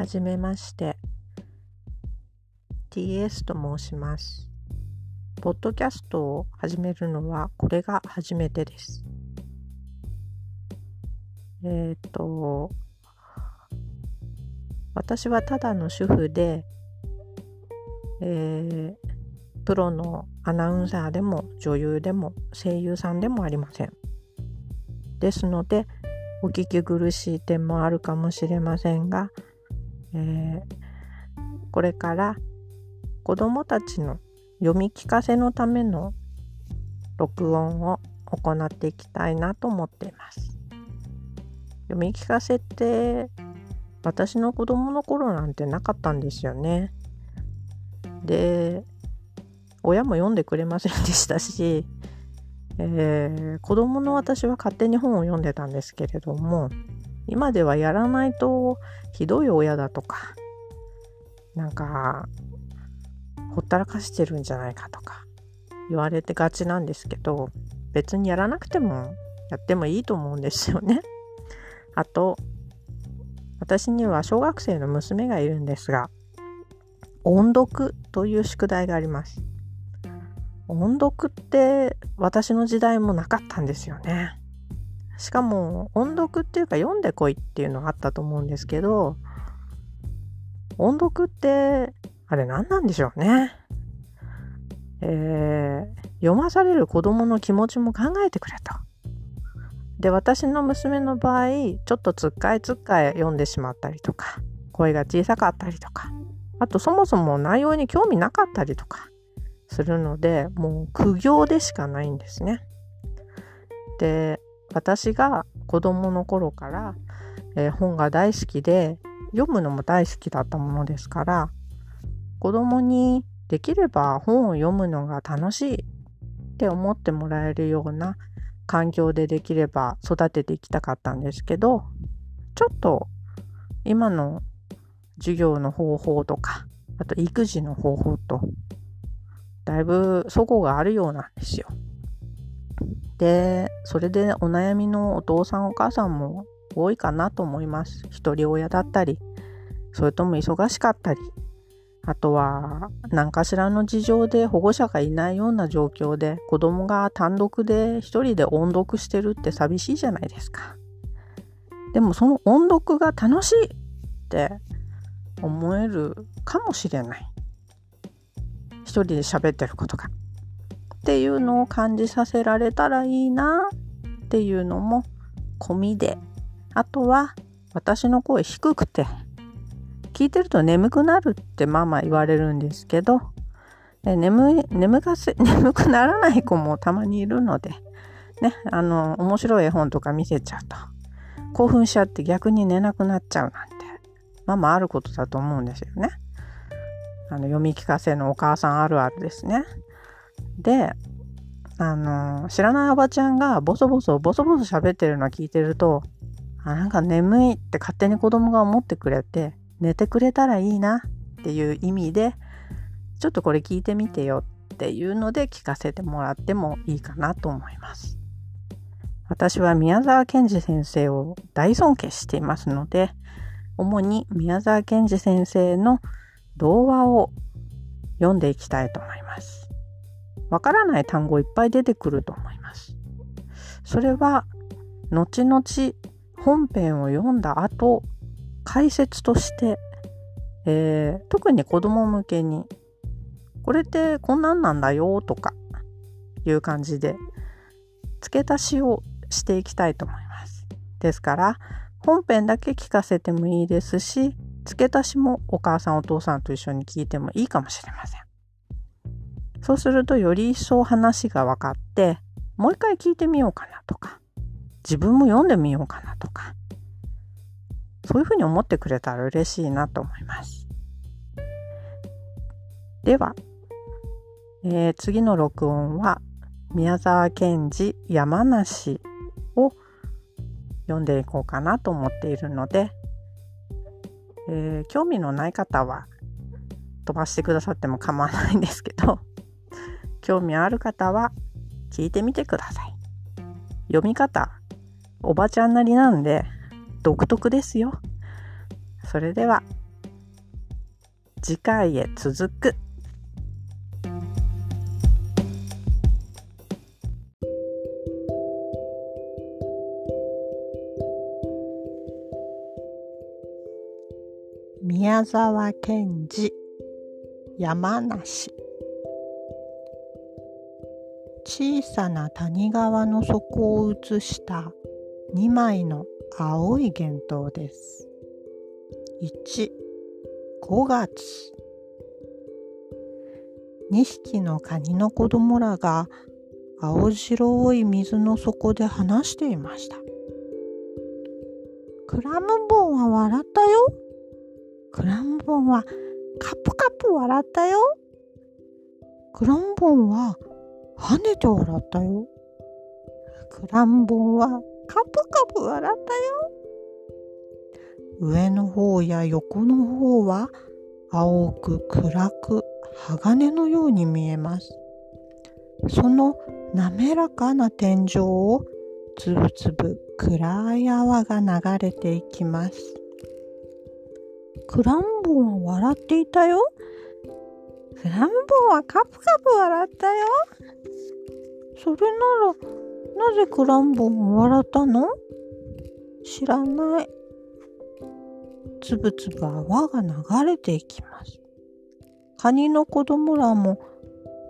はじめまして。TS と申します。ポッドキャストを始めるのはこれが初めてです。えっ、と、私はただの主婦で、えープロのアナウンサーでも女優でも声優さんでもありません。ですので、お聞き苦しい点もあるかもしれませんが、えーこれから子どもたちの読み聞かせのための録音を行っていきたいなと思っています。読み聞かせって私の子供の頃なんてなかったんですよね。で親も読んでくれませんでしたし、えー子供の私は勝手に本を読んでたんですけれども今ではやらないとひどい親だとかなんかほったらかしてるんじゃないかとか言われてがちなんですけど別にやらなくてもやってもいいと思うんですよね。あと私には小学生の娘がいるんですが音読という宿題があります。音読って私の時代もなかったんですよね。しかも音読っていうか読んでこいっていうのがあったと思うんですけど音読ってあれ何なんでしょうね。えー読まされる子供の気持ちも考えてくれと。で私の娘の場合ちょっとつっかえつっかえ読んでしまったりとか声が小さかったりとかあとそもそも内容に興味なかったりとかするのでもう苦行でしかないんですね。で私が子供の頃から、えー本が大好きで読むのも大好きだったものですから子供にできれば本を読むのが楽しいって思ってもらえるような環境でできれば育てていきたかったんですけどちょっと今の授業の方法とかあと育児の方法とだいぶ齟齬があるようなんですよ。でそれでお悩みのお父さんお母さんも多いかなと思います。一人親だったりそれとも忙しかったりあとは何かしらの事情で保護者がいないような状況で子供が単独で一人で音読してるって寂しいじゃないですか。でもその音読が楽しいって思えるかもしれない。一人で喋ってることが。っていうのを感じさせられたらいいなっていうのも込みで。あとは私の声低くて。聞いてると眠くなるってママ言われるんですけど。眠眠かせ 眠くならない子もたまにいるので。ねあの面白い絵本とか見せちゃうと。興奮しちゃって逆に寝なくなっちゃうなんて。ママあることだと思うんですよね。あの読み聞かせのお母さんあるあるですね。であの知らないおばちゃんがボソボソボソボソ喋ってるのを聞いてるとあなんか眠いって勝手に子供が思ってくれて寝てくれたらいいなっていう意味でちょっとこれ聞いてみてよっていうので聞かせてもらってもいいかなと思います。私は宮沢賢治先生を大尊敬していますので主に宮沢賢治先生の童話を読んでいきたいと思います。わからない単語いっぱい出てくると思います。それは後々本編を読んだ後解説として、えー特に子供向けにこれってこんなんなんだよとかいう感じで付け足しをしていきたいと思います。ですから本編だけ聞かせてもいいですし付け足しもお母さんお父さんと一緒に聞いてもいいかもしれません。そうするとより一層話が分かってもう一回聞いてみようかなとか自分も読んでみようかなとかそういうふうに思ってくれたら嬉しいなと思います。では、えー次の録音は宮沢賢治山梨を読んでいこうかなと思っているので、えー興味のない方は飛ばしてくださっても構わないんですけど興味ある方は聞いてみてください。読み方おばちゃんなりなんで独特ですよ。それでは次回へ続く。宮沢賢治山梨小さな谷川の底を映した2枚の青い幻灯です。1 5月2匹のカニの子供らが青白い水の底で話していました。クラムボンは笑ったよ。クラムボンはカプカプ笑ったよ。クラムボンは跳ねて笑ったよ。クラムボンはカプカプ笑ったよ。上の方や横の方は青く暗く鋼のように見えます。その滑らかな天井をつぶつぶ暗い泡が流れていきます。クランボンは笑っていたよ。クランボンはカプカプ笑ったよ。それなら、なぜクランボンは笑ったの？知らない。つぶつぶ泡が流れていきます。カニの子供らも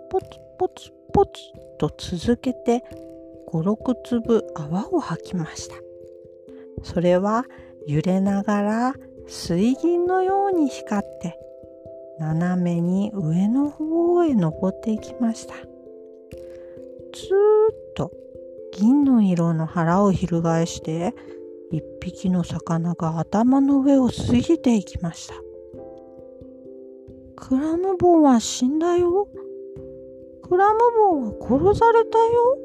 ポツポツポツと続けて5、6粒泡を吐きました。それは揺れながら水銀のように光って斜めに上の方へ登っていきました。ずーっと銀の色の腹を翻して一匹の魚が頭の上を過ぎていきました。クラムボンは死んだよ。クラムボンは殺されたよ。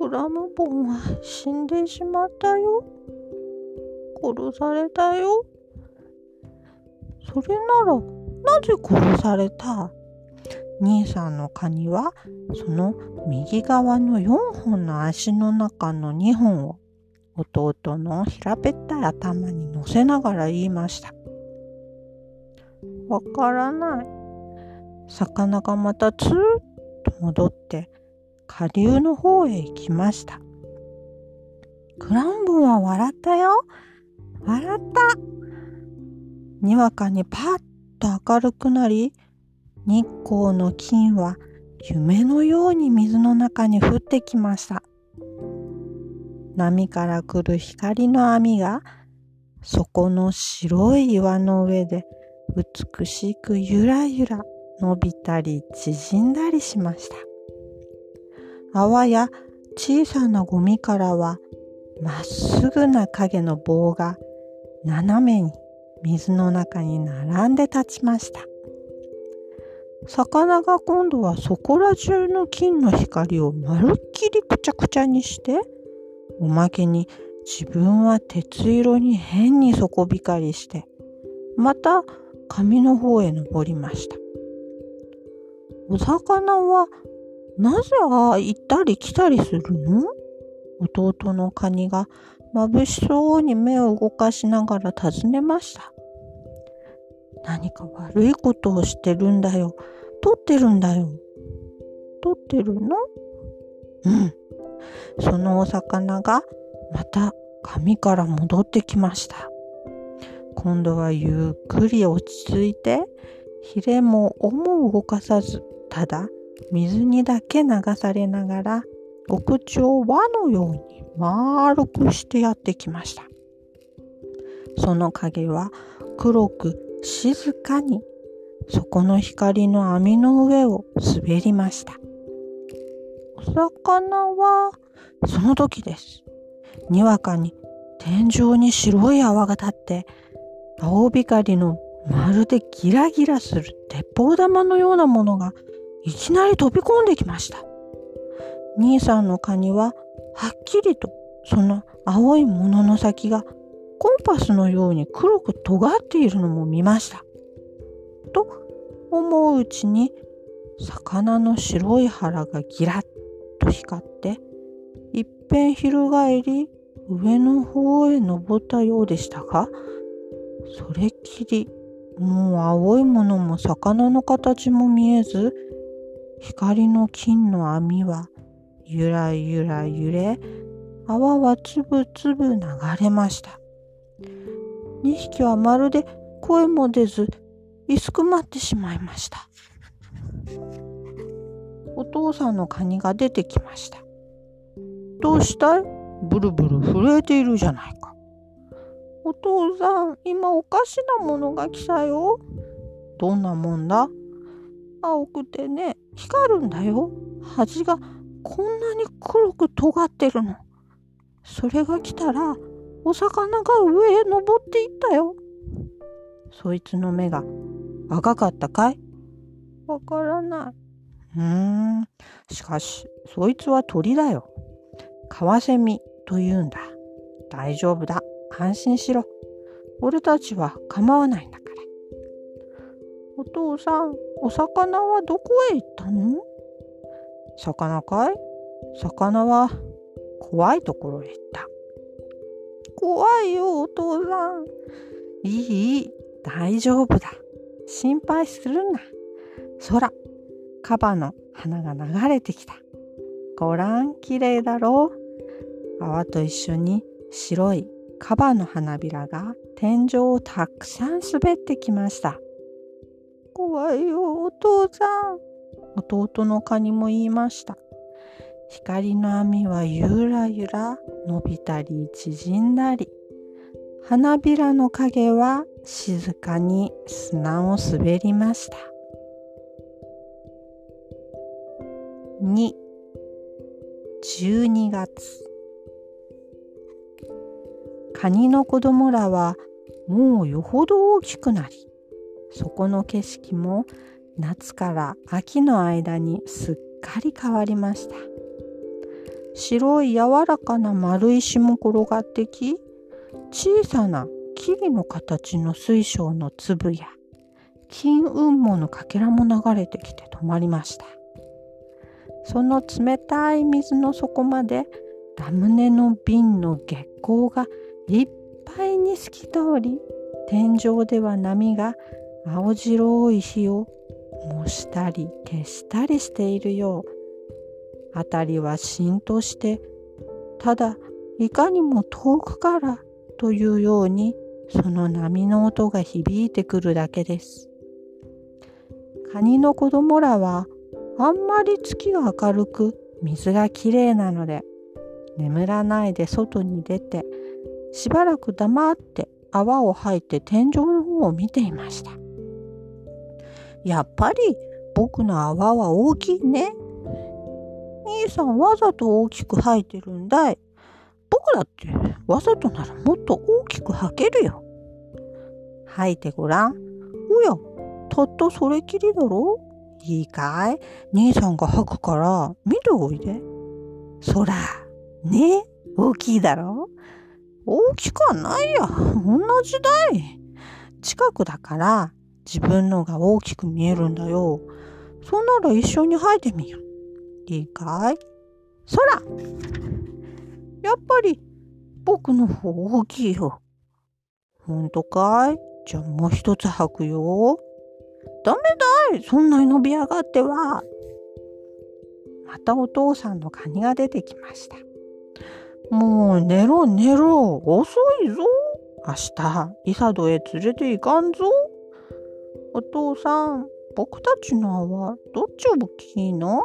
クラムボンは死んでしまったよ。殺されたよ。それなら、なぜ殺された？兄さんのカニは、その右側の4本の足の中の2本を弟の平べったい頭に乗せながら言いました。わからない。魚がまたツーッと戻って下流の方へ行きました。クランボンは笑ったよ。笑った。にわかにパッと明るくなり、日光の金は夢のように水の中に降ってきました。波から来る光の網が、そこの白い岩の上で美しくゆらゆら伸びたり縮んだりしました。泡や小さなゴミからはまっすぐな影の棒が斜めに水の中に並んで立ちました。魚が今度はそこら中の金の光をまるっきりくちゃくちゃにしておまけに自分は鉄色に変に底光りして、また紙の方へ登りました。お魚はなぜああ行ったり来たりするの？弟のカニが眩しそうに目を動かしながら尋ねました。何か悪いことをしてるんだよ。取ってるんだよ。取ってるの？うん。そのお魚がまた紙から戻ってきました。今度はゆっくり落ち着いて、ヒレも尾も動かさず、ただ水にだけ流されながら、お口を輪のように丸くしてやってきました。その影は黒く静かにそこの光の網の上を滑りました。お魚はその時です。にわかに天井に白い泡が立って、青光のまるでギラギラする鉄砲玉のようなものがいきなり飛び込んできました。兄さんのカニははっきりとその青いものの先がコンパスのように黒く尖っているのも見ました。と思ううちに魚の白い腹がギラッと光っていっぺん翻り上の方へ登ったようでしたがそれっきりもう青いものも魚の形も見えず、光の金の網はゆらゆら揺れ、泡はつぶつぶ流れました。2匹はまるで声も出ず、いすくまってしまいました。お父さんのカニが出てきました。どうしたい？ブルブル震えているじゃないか。お父さん、今おかしなものが来たよ。どんなもんだ？青くてね、光るんだよ。端がこんなに黒く尖ってるの。それが来たら、お魚が上へ登っていったよ。そいつの目が赤かったかい？わからない。うーん。しかし、そいつは鳥だよ。カワセミと言うんだ。大丈夫だ。安心しろ。俺たちは構わないんだから。お父さん、お魚はどこへ行ったの？魚かい？魚は怖いところへ行った。怖いよ、お父さん。いい、いい、大丈夫だ。心配するな。空、カバの花が流れてきた。ごらん、綺麗だろう。泡と一緒に白いカバの花びらが天井をたくさん滑ってきました。怖いよ、お父さん。弟のカニも言いました。光の網はゆらゆら伸びたり縮んだり。花びらの影は静かに砂を滑りました。2 12月カニの子供らはもうよほど大きくなりそこの景色も夏から秋の間にすっかり変わりました白い柔らかな丸石も転がってき小さな木々の形の水晶の粒や金雲母のかけらも流れてきて止まりました。その冷たい水の底までラムネの瓶の月光がいっぱいに透き通り天井では波が青白い火を模したり消したりしているよう辺りは浸透してただいかにも遠くからというようにその波の音が響いてくるだけです。カニの子供らはあんまり月が明るく水がきれいなので眠らないで外に出てしばらく黙って泡を吐いて天井の方を見ていました。やっぱり僕の泡は大きいね。兄さんわざと大きく吐いてるんだい。僕だってわざとならもっと大きく吐けるよ。吐いてごらん。おや、たったそれきりだろいいかい？兄さんが吐くから見ておいで。そら、ね大きいだろ大きくはないや。同じだい。近くだから自分のが大きく見えるんだよ。そんなら一緒に吐いてみよう。いいかいそらやっぱり僕の方大きいよ。ほんとかい？じゃあもう一つ吐くよ。ダメだいそんなに伸び上がっては。またお父さんのカニが出てきました。もう寝ろ寝ろ遅いぞ明日イサドへ連れて行かんぞお父さん僕たちの泡どっち大きいの？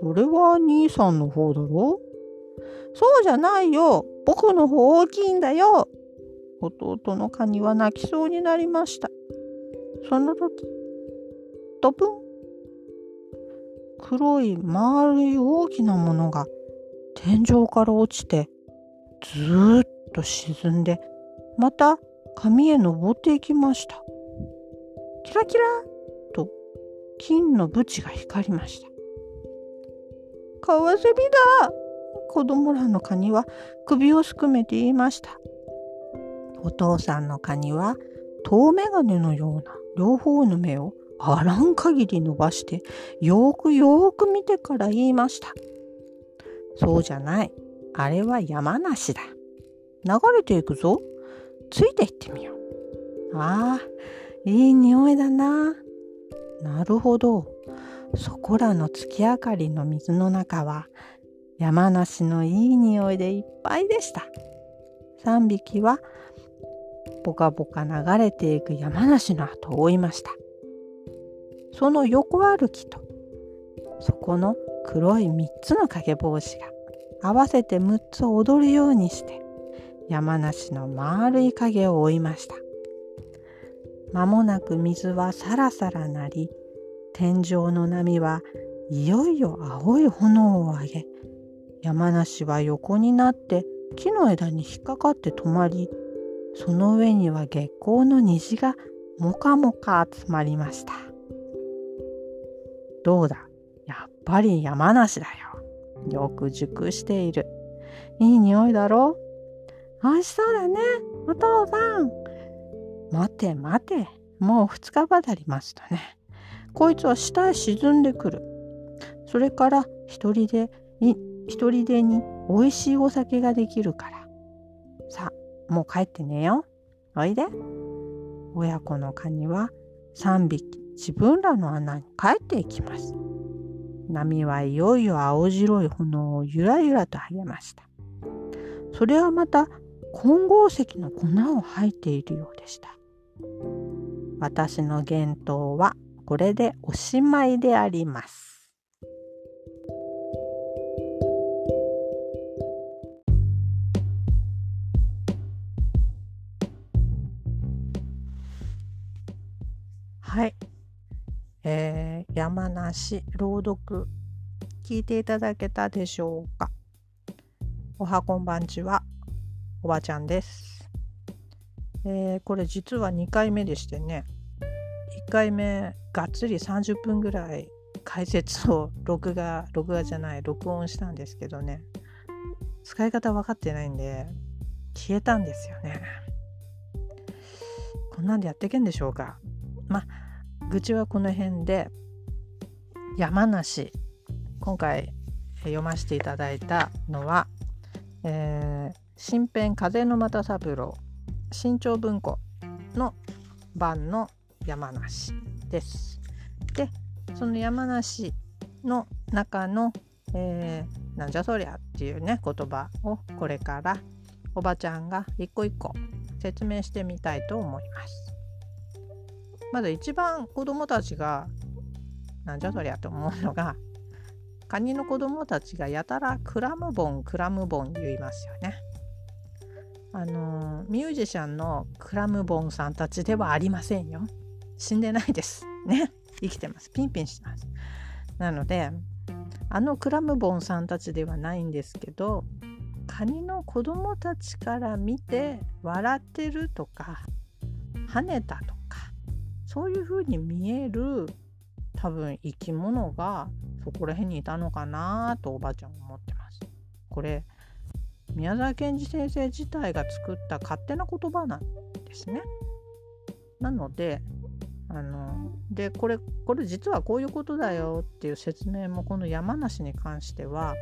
それは兄さんの方だろ？そうじゃないよ。僕の方大きいんだよ。弟のカニは泣きそうになりました。その時ドブン。黒い丸い大きなものが天井から落ちてずーっと沈んでまた紙へ登っていきました。キラキラと金の縁が光りました。カワセミだ子供らのカニは首をすくめて言いましたお父さんのカニは遠眼鏡のような両方の目をあらん限り伸ばしてよーくよーく見てから言いましたそうじゃない。あれは山梨だ。流れていくぞ。ついていってみよう。ああ、いい匂いだな。なるほど。そこらの月明かりの水の中は山梨のいい匂いでいっぱいでした。3匹はぼかぼか流れていく山梨の後を追いました。その横歩きとそこの黒い3つの影帽子が合わせて6つ踊るようにして山梨の丸い影を追いました。間もなく水はさらさらなり天井の波はいよいよ青い炎を上げ山梨は横になって木の枝に引っかかって止まりその上には月光の虹がもかもか集まりました。どうだ？やっぱり山梨だよ。よく熟している。いい匂いだろ？美味しそうだねお父さん。待て待て。もう二日ばたりますとね。こいつは下へ沈んでくる。それから一人でに一人でに美味しいお酒ができるから。さあもう帰って寝よう。おいで。親子のカニは3匹自分らの穴に帰っていきます。波はいよいよ青白い炎をゆらゆらと励ました。それはまた混合石の粉を吐いているようでした。私の言動はこれでおしまいであります。はい、えー、山梨朗読聞いていただけたでしょうか。おはこんばんちはおばちゃんです、えー、これ実は2回目でしてね。回目がっつり30分ぐらい解説を録画録画じゃない録音したんですけどね。使い方分かってないんで消えたんですよね。こんなんでやってけんでしょうか。まあ愚痴はこの辺で山梨今回読ませていただいたのは、えー、新編風の又三郎新潮文庫の版の山梨です。でその山梨の中の、えー、なんじゃそりゃっていうね言葉をこれからおばちゃんが一個一個説明してみたいと思います。まず一番子供たちがなんじゃそりゃと思うのがカニの子供たちがやたらクラムボンクラムボン言いますよね。あのミュージシャンのクラムボンさんたちではありませんよ。死んでないです。ね。生きてます。ピンピンしてます。なので、あのクラムボンさんたちではないんですけど、カニの子供たちから見て笑ってるとか、跳ねたとか、そういう風に見える多分生き物がそこら辺にいたのかなとおばあちゃんは思ってます。これ宮沢賢治先生自体が作った勝手な言葉なんですね。なのであのでこれこれ実はこういうことだよっていう説明もこの山梨に関しては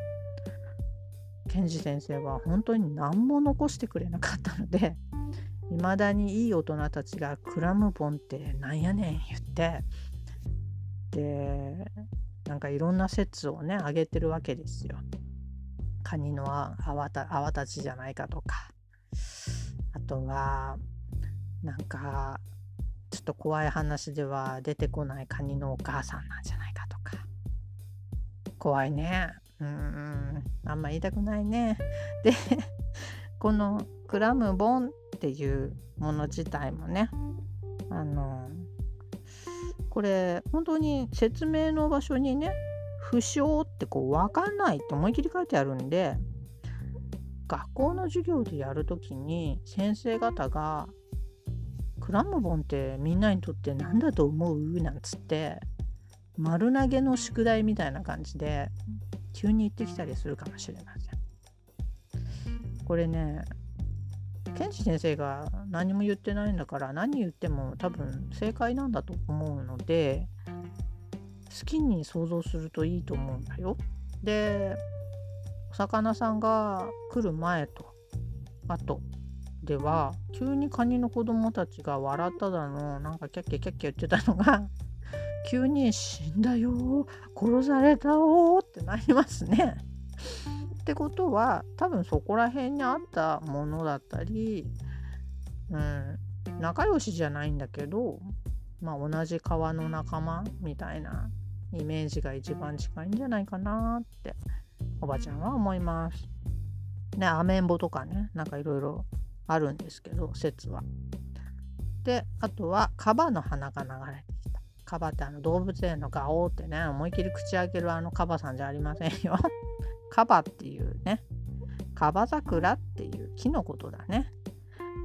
賢治先生は本当に何も残してくれなかったのでいまだにいい大人たちがクラムボンってなんやねん言ってでなんかいろんな説をね挙げてるわけですよ。カニの泡立ちじゃないかとかあとはなんかちょっと怖い話では出てこないカニのお母さんなんじゃないかとか。怖いね。うんあんま言いたくないね。でこのクラムボンっていうもの自体もねあのこれ本当に説明の場所にね不詳ってこう分かんないって思い切り書いてあるんで学校の授業でやるときに先生方がクラムボンってみんなにとって何だと思う？なんつって丸投げの宿題みたいな感じで急に言ってきたりするかもしれません。これねケンチ先生が何も言ってないんだから何言っても多分正解なんだと思うので好きに想像するといいと思うんだよ。でお魚さんが来る前とあとでは急にカニの子供たちが笑っただのなんかキャッキャキャッキャ言ってたのが 急に死んだよ殺されたよってなりますね。ってことは多分そこら辺にあったものだったり、うん、仲良しじゃないんだけど、まあ、同じ川の仲間みたいなイメージが一番近いんじゃないかなっておばちゃんは思います。ねアメンボとかねなんかいろいろあるんですけど説は。であとはカバの花が流れてきた。カバってあの動物園のガオーってね思い切り口開けるあのカバさんじゃありませんよ。カバっていうねカバ桜っていう木のことだね。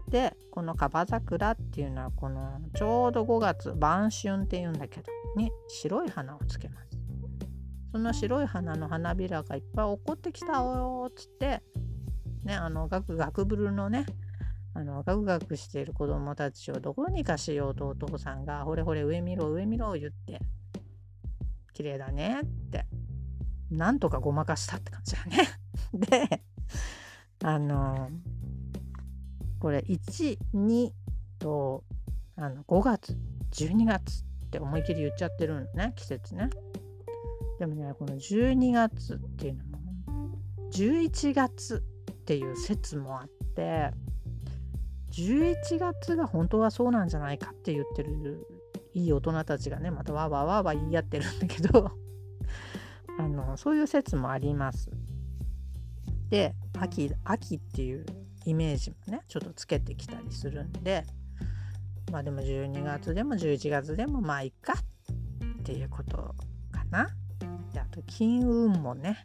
でこのカバ桜っていうのはこのちょうど5月晩春っていうんだけどに白い花をつけます。その白い花の花びらがいっぱい起こってきたよっつってねあのガクガクブルのねあのガクガクしている子供たちをどこにかしようとお父さんが「ほれほれ上見ろ上見ろ」言って「綺麗だね」ってなんとかごまかしたって感じだね。であのこれ12とあの5月12月って思いっきり言っちゃってるのね季節ね。でもねこの12月っていうのも11月っていう説もあって11月が本当はそうなんじゃないかって言ってるいい大人たちがねまたわわわわ言い合ってるんだけど あのそういう説もあります。で秋秋っていうイメージもねちょっとつけてきたりするんでまあでも12月でも11月でもまあいっかっていうことかな。であと金運もね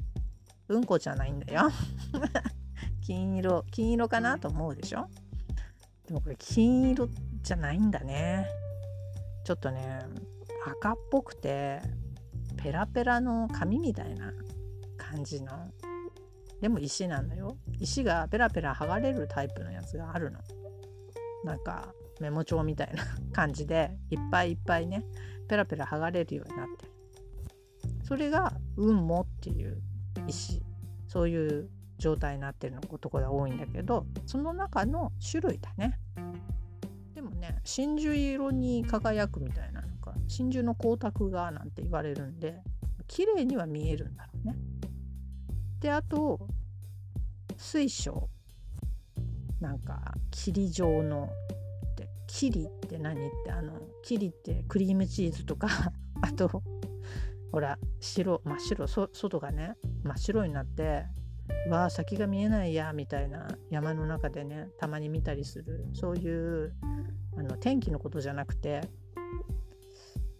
うんこじゃないんだよ。金色金色かなと思うでしょでもこれ金色じゃないんだね。ちょっとね赤っぽくてペラペラの紙みたいな感じの。でも石なんだよ。石がペラペラ剥がれるタイプのやつがあるの。なんかメモ帳みたいな感じでいっぱいいっぱいねペラペラ剥がれるようになってる。それが雲母っていう石。そういう状態になってるのとこが多いんだけどその中の種類だね。でもね真珠色に輝くみたいなのか真珠の光沢がなんて言われるんで綺麗には見えるんだろうね。であと水晶なんか霧状のって霧って何ってあの霧ってクリームチーズとか あとほら白真っ白外がね真っ白になってわあ先が見えないやみたいな山の中でねたまに見たりするそういうあの天気のことじゃなくて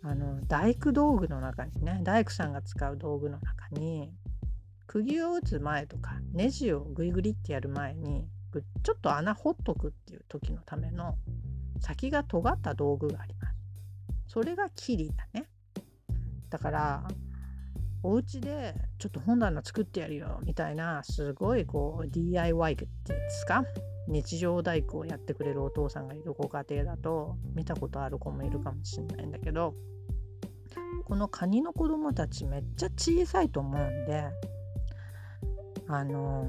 あの大工道具の中にね大工さんが使う道具の中に釘を打つ前とかネジをグリグリってやる前にちょっと穴掘っとくっていう時のための先が尖った道具があります。それがキリだね。だからお家でちょっと本棚作ってやるよみたいなすごいこう DIY っていうんですか？日常大工をやってくれるお父さんがいるご家庭だと見たことある子もいるかもしれないんだけどこのカニの子供たちめっちゃ小さいと思うんであの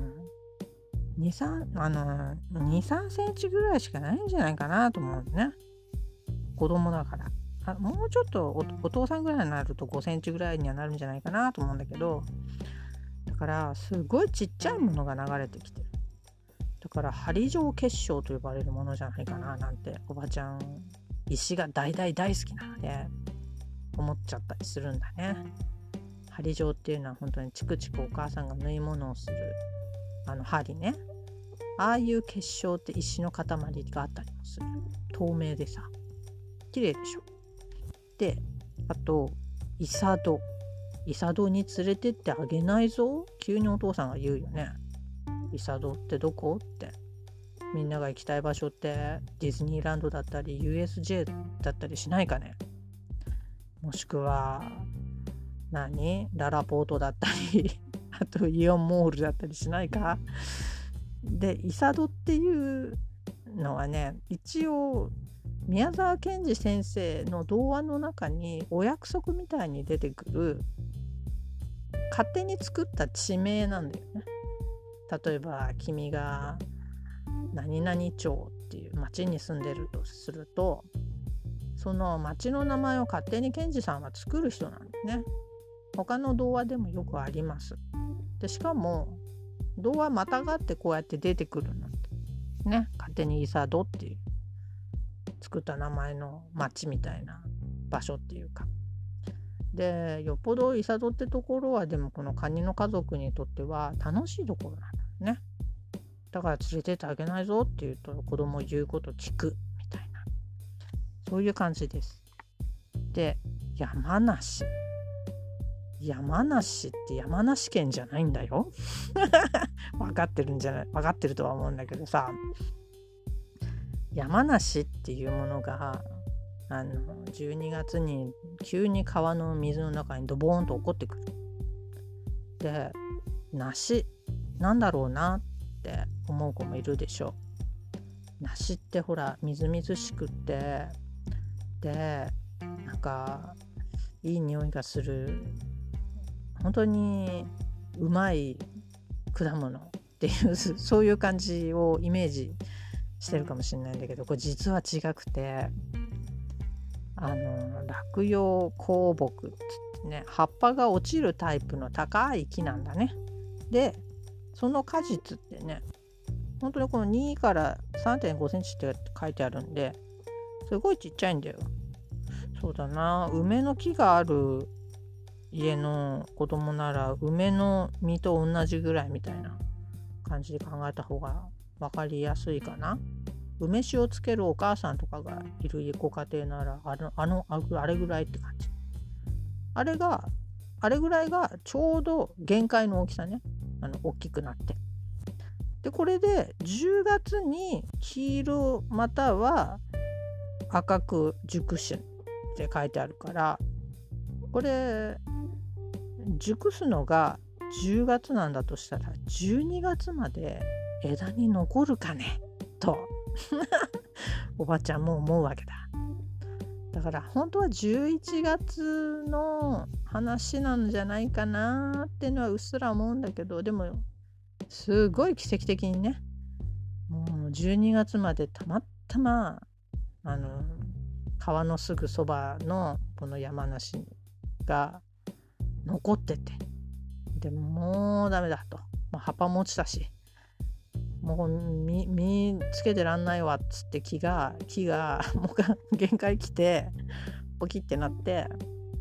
23あの23センチぐらいしかないんじゃないかなと思うね。子供だから。あもうちょっとお父さんぐらいになると5センチぐらいにはなるんじゃないかなと思うんだけどだからすごいちっちゃいものが流れてきてる。だから針状結晶と呼ばれるものじゃないかななんておばちゃん石が大大大好きなので思っちゃったりするんだね。針状っていうのは本当にチクチクお母さんが縫い物をするあの針ね。ああいう結晶って石の塊があったりもする。透明でさ綺麗でしょ。であとイサド。イサドに連れてってあげないぞ。急にお父さんが言うよね。イサドってどこ？って。みんなが行きたい場所ってディズニーランドだったり USJ だったりしないかね。もしくは何？ララポートだったり。あとイオンモールだったりしないか？でイサドっていうのはね一応宮沢賢治先生の童話の中にお約束みたいに出てくる勝手に作った地名なんだよね。例えば君が何々町っていう町に住んでるとするとその町の名前を勝手に賢治さんは作る人なんですね。他の童話でもよくあります。でしかも童話またがってこうやって出てくるのね勝手にイサドっていう作った名前の町みたいな場所っていうか。でよっぽどイサドってところはでもこのカニの家族にとっては楽しいところなんだよね。だから連れてってあげないぞって言うと子供言うこと聞くみたいな。そういう感じです。で山梨。山梨って山梨県じゃないんだよ。分かってるんじゃない分かってるとは思うんだけどさ。山梨っていうものがあの12月に急に川の水の中にドボーンと起こってくる。で梨なんだろうなって思う子もいるでしょう。梨ってほらみずみずしくってでなんかいい匂いがする本当にうまい果物っていう そういう感じをイメージしてるかもしれないんだけどこれ実は違くてあの落葉香木っつってね葉っぱが落ちるタイプの高い木なんだね。でその果実ってね本当にこの2から3.5センチって書いてあるんですごいちっちゃいんだよ。そうだな梅の木がある家の子供なら梅の実と同じぐらいみたいな感じで考えた方が分かりやすいかな。梅酒をつけるお母さんとかがいるご家庭ならあのあのあれぐらいって感じ。あれがあれぐらいがちょうど限界の大きさねあの大きくなって。でこれで10月に黄色または赤く熟しって書いてあるからこれ熟すのが10月なんだとしたら12月まで枝に残るかね？と。おばちゃんも思うわけだ。だから本当は11月の話なんじゃないかなっていうのはうっすら思うんだけどでもすごい奇跡的にねもう12月までたまたまあの川のすぐそばのこの山梨が残っててでもうダメだと、ま、葉っぱも落ちたしもう身身つけてらんないわっつって木が木が もう限界来てポキってなって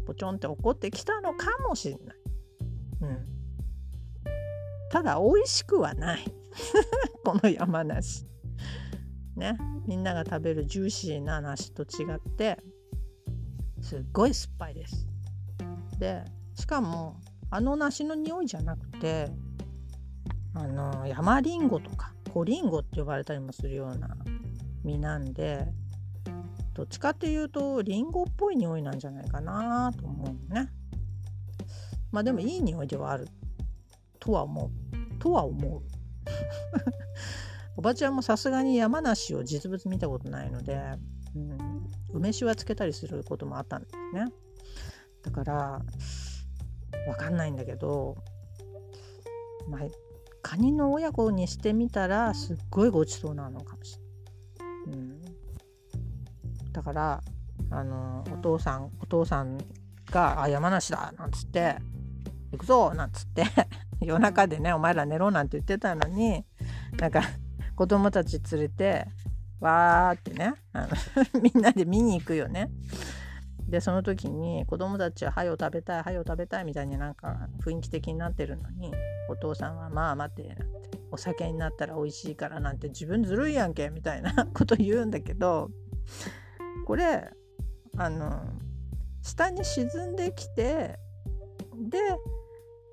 ポチョンって怒ってきたのかもしれない。うん、ただ美味しくはない この山梨。ねみんなが食べるジューシーな梨と違ってすっごい酸っぱいです。でしかもあの梨の匂いじゃなくてあの山りんごとか小りんごって呼ばれたりもするような実なんでどっちかっていうとりんごっぽい匂いなんじゃないかなと思うね。まあでもいい匂いではあるとは思う。とは思う。おばちゃんもさすがに山梨を実物見たことないので、うん、梅酒はつけたりすることもあったんですね。だからわかんないんだけど、まあ、カニの親子にしてみたらすっごいごちそうなのかもしれない。うん、だからあのお父さんお父さんが「あ山梨だ」なんつって「行くぞ」なんつって 夜中でね「お前ら寝ろ」なんて言ってたのになんか子供たち連れてわーってねあの みんなで見に行くよね。でその時に子供たちは「はよ食べたいはよ食べたい」みたいになんか雰囲気的になってるのにお父さんは「まあ待って」なんて「お酒になったら美味しいから」なんて自分ずるいやんけみたいな こと言うんだけどこれあの下に沈んできてで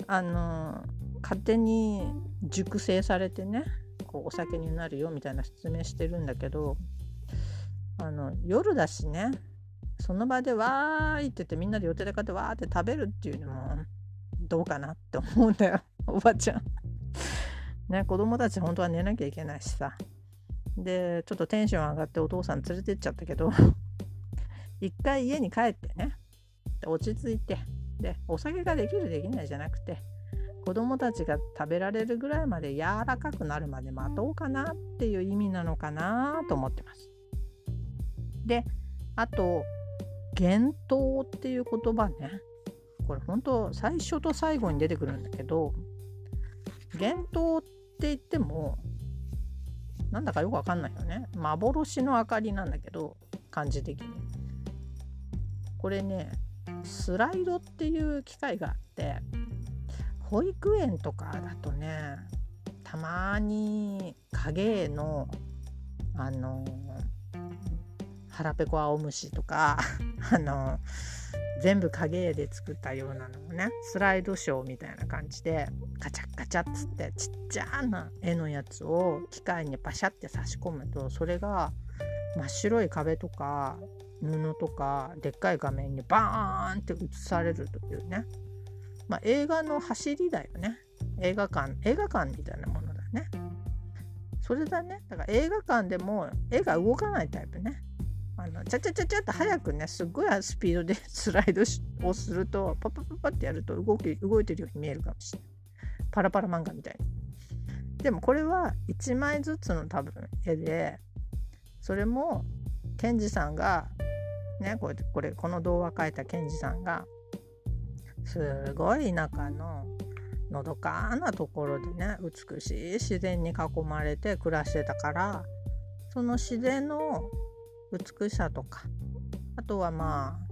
あの勝手に熟成されてねこうお酒になるよみたいな説明してるんだけどあの夜だしねその場でわーいって言ってみんなで予定で買ってわーって食べるっていうのもどうかなって思うんだよ。おばちゃん。ね子供たち本当は寝なきゃいけないしさ。でちょっとテンション上がってお父さん連れてっちゃったけど 一回家に帰ってね落ち着いてでお酒ができるできないじゃなくて子供たちが食べられるぐらいまで柔らかくなるまで待とうかなっていう意味なのかなと思ってます。であと「幻冬」っていう言葉ねこれ本当最初と最後に出てくるんだけど幻冬って言ってもなんだかよくわかんないよね。幻の明かりなんだけど漢字的に。これねスライドっていう機械があって保育園とかだとねたまに影絵のあの腹ペコ青虫とか あの全部影絵で作ったようなのをねスライドショーみたいな感じでカチャッカチャっつってちっちゃな絵のやつを機械にパシャって差し込むとそれが真っ白い壁とか布とかでっかい画面にバーンって映されるというね。まあ映画の走りだよね。映画館映画館みたいなものだね。それだね。だから映画館でも絵が動かないタイプね。あのチャチャチャチャって早くねすっごいスピードでスライドをするとパパパパってやると動き動いてるように見えるかもしれない。パラパラ漫画みたいに。でもこれは1枚ずつの多分絵でそれもケンジさんがねこれこれこの動画描いたケンジさんがすごい田舎ののどかなところでね美しい自然に囲まれて暮らしてたからその自然の美しさとか。あとはまあ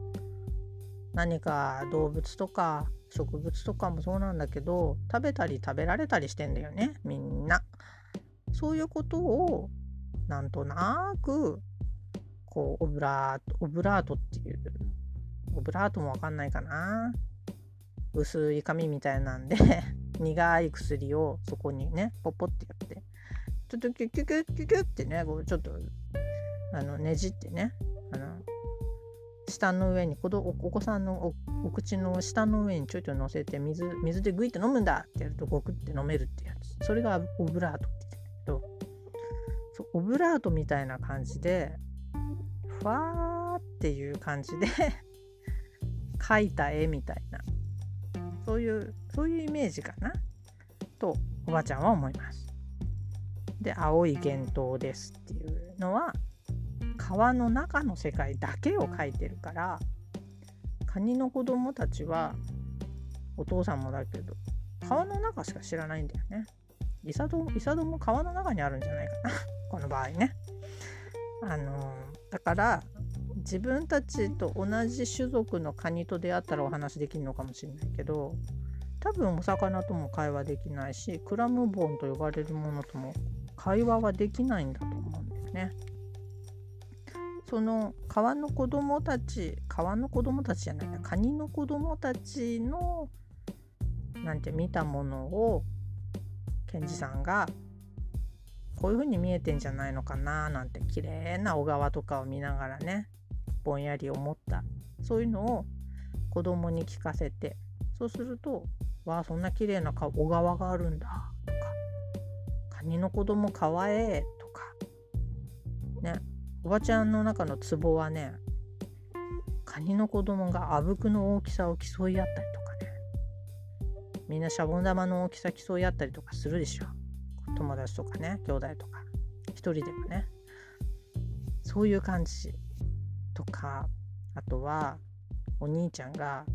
何か動物とか植物とかもそうなんだけど食べたり食べられたりしてんだよねみんな。そういうことをなんとなくこうオブラートオブラートっていうオブラートもわかんないかな。薄い紙みたいなんで 苦い薬をそこにねポッポってやって。ちょっとキュキュキュキュキュってねこうちょっとあのねじってねあの下の上に子どお子さんのお口の下の上にちょいちょい乗せて水水でグイって飲むんだってやるとゴクって飲めるってやつ。それがオブラートって言うんだけどそうオブラートみたいな感じでふわーっていう感じで 描いた絵みたいな。そういうそういうイメージかな？とおばちゃんは思います。で青い幻冬ですっていうのは川の中の世界だけを描いてるからカニの子供たちはお父さんもだけど川の中しか知らないんだよね。イサドイサドも川の中にあるんじゃないかな この場合ね。あのだから自分たちと同じ種族のカニと出会ったらお話できるのかもしれないけど多分お魚とも会話できないしクラムボンと呼ばれるものとも会話はできないんだと思うんだよね。その川の子供たち川の子供たちじゃないなカニの子供たちのなんて見たものをケンジさんがこういう風に見えてんじゃないのかななんて綺麗な小川とかを見ながらねぼんやり思った。そういうのを子供に聞かせてそうすると「わあそんな綺麗な小川があるんだ」とか「カニの子供かわえ」とかね。おばちゃんの中のツボはねカニの子供があぶくの大きさを競い合ったりとかね。みんなシャボン玉の大きさ競い合ったりとかするでしょ。友達とかね兄弟とか。一人でもね。そういう感じとかあとはお兄ちゃんが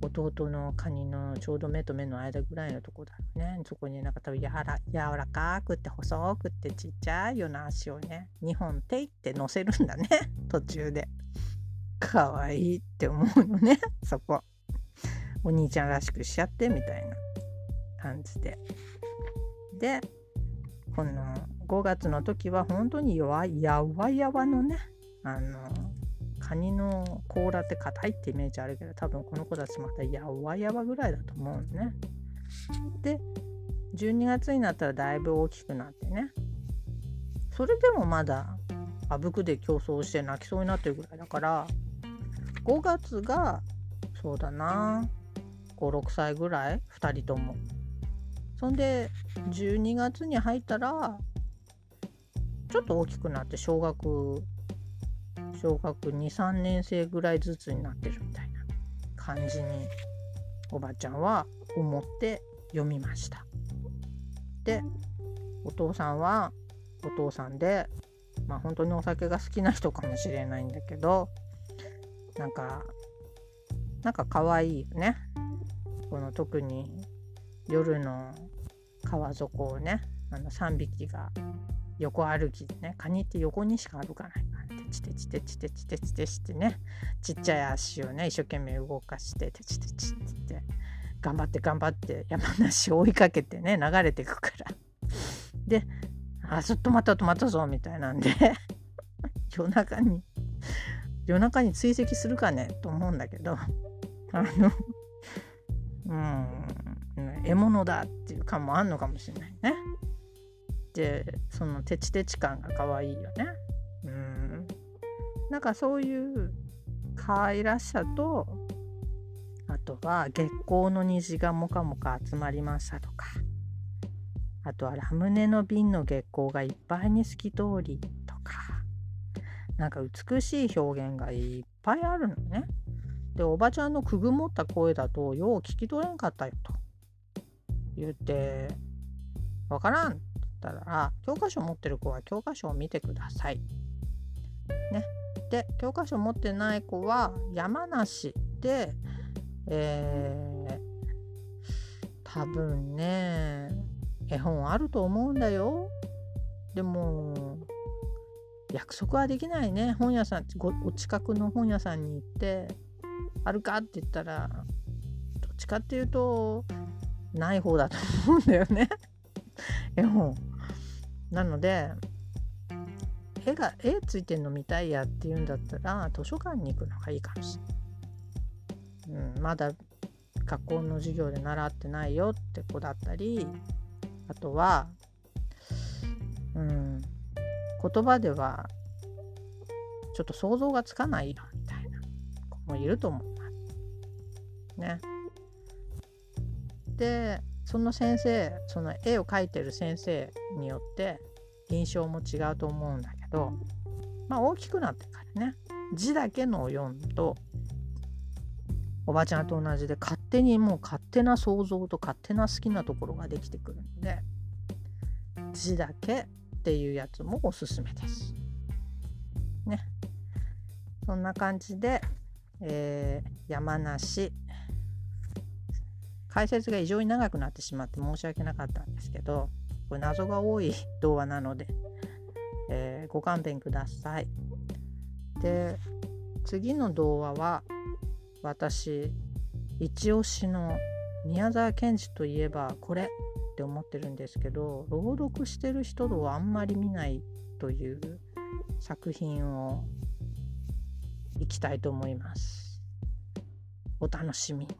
弟のカニのちょうど目と目の間ぐらいのとこだねそこになんか多分やら柔らかくって細くってちっちゃいような足をね2本ていって乗せるんだね 途中で。かわいいって思うのね そこ。お兄ちゃんらしくしちゃってみたいな感じで。でこの5月の時は本当に弱いやわやわのねあのカニの甲羅って硬いってイメージあるけど多分この子たちまたやわやわぐらいだと思うね。で12月になったらだいぶ大きくなってねそれでもまだあぶくで競争して泣きそうになってるぐらいだから5月がそうだな56歳ぐらい？2人とも。そんで12月に入ったらちょっと大きくなって小学小学23年生ぐらいずつになってるみたいな感じにおばちゃんは思って読みました。でお父さんはお父さんでまあ本当にお酒が好きな人かもしれないんだけどなんかなんか可愛いよね。この特に夜の川底をねあの3匹が横歩きでねカニって横にしか歩かない。からテチテチテチテチテチテチってねちっちゃい足をね一生懸命動かしてテチテチって頑張って頑張って山梨を追いかけてね流れていくからであちょっと待った止まったぞみたいなんで 夜中に夜中に追跡するかねと思うんだけどあのうん獲物だっていう感もあんのかもしれないね。でそのテチテチ感が可愛いよね。うんなんかそういう可愛らしさとあとは月光の虹がもかもか集まりましたとかあとはラムネの瓶の月光がいっぱいに透き通りとかなんか美しい表現がいっぱいあるのね。でおばちゃんのくぐもった声だとよう聞き取れんかったよと言って「わからん」って言ったら教科書持ってる子は教科書を見てください。ね、で教科書持ってない子は山梨でえー、多分ね絵本あると思うんだよ。でも約束はできないね本屋さんお近くの本屋さんに行ってあるかって言ったらどっちかっていうとない方だと思うんだよね 絵本。なので絵が絵ついてんの見たいやっていうんだったら図書館に行くのがいいかもしれない。うん、まだ学校の授業で習ってないよって子だったりあとは、うん、言葉ではちょっと想像がつかないよみたいな子もいると思います。ね。でその先生その絵を描いてる先生によって印象も違うと思うんだけどまあ大きくなってからね字だけのを読むとおばちゃんと同じで勝手にもう勝手な想像と勝手な好きなところができてくるんで字だけっていうやつもおすすめです。ね。そんな感じで、えー、山梨解説が異常に長くなってしまって申し訳なかったんですけどこれ謎が多い動画なので、えー、ご勘弁ください。で次の動画は私一押しの宮沢賢治といえばこれって思ってるんですけど朗読してる人をあんまり見ないという作品をいきたいと思います。お楽しみに。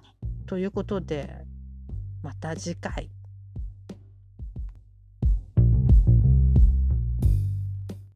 ということでまた次回。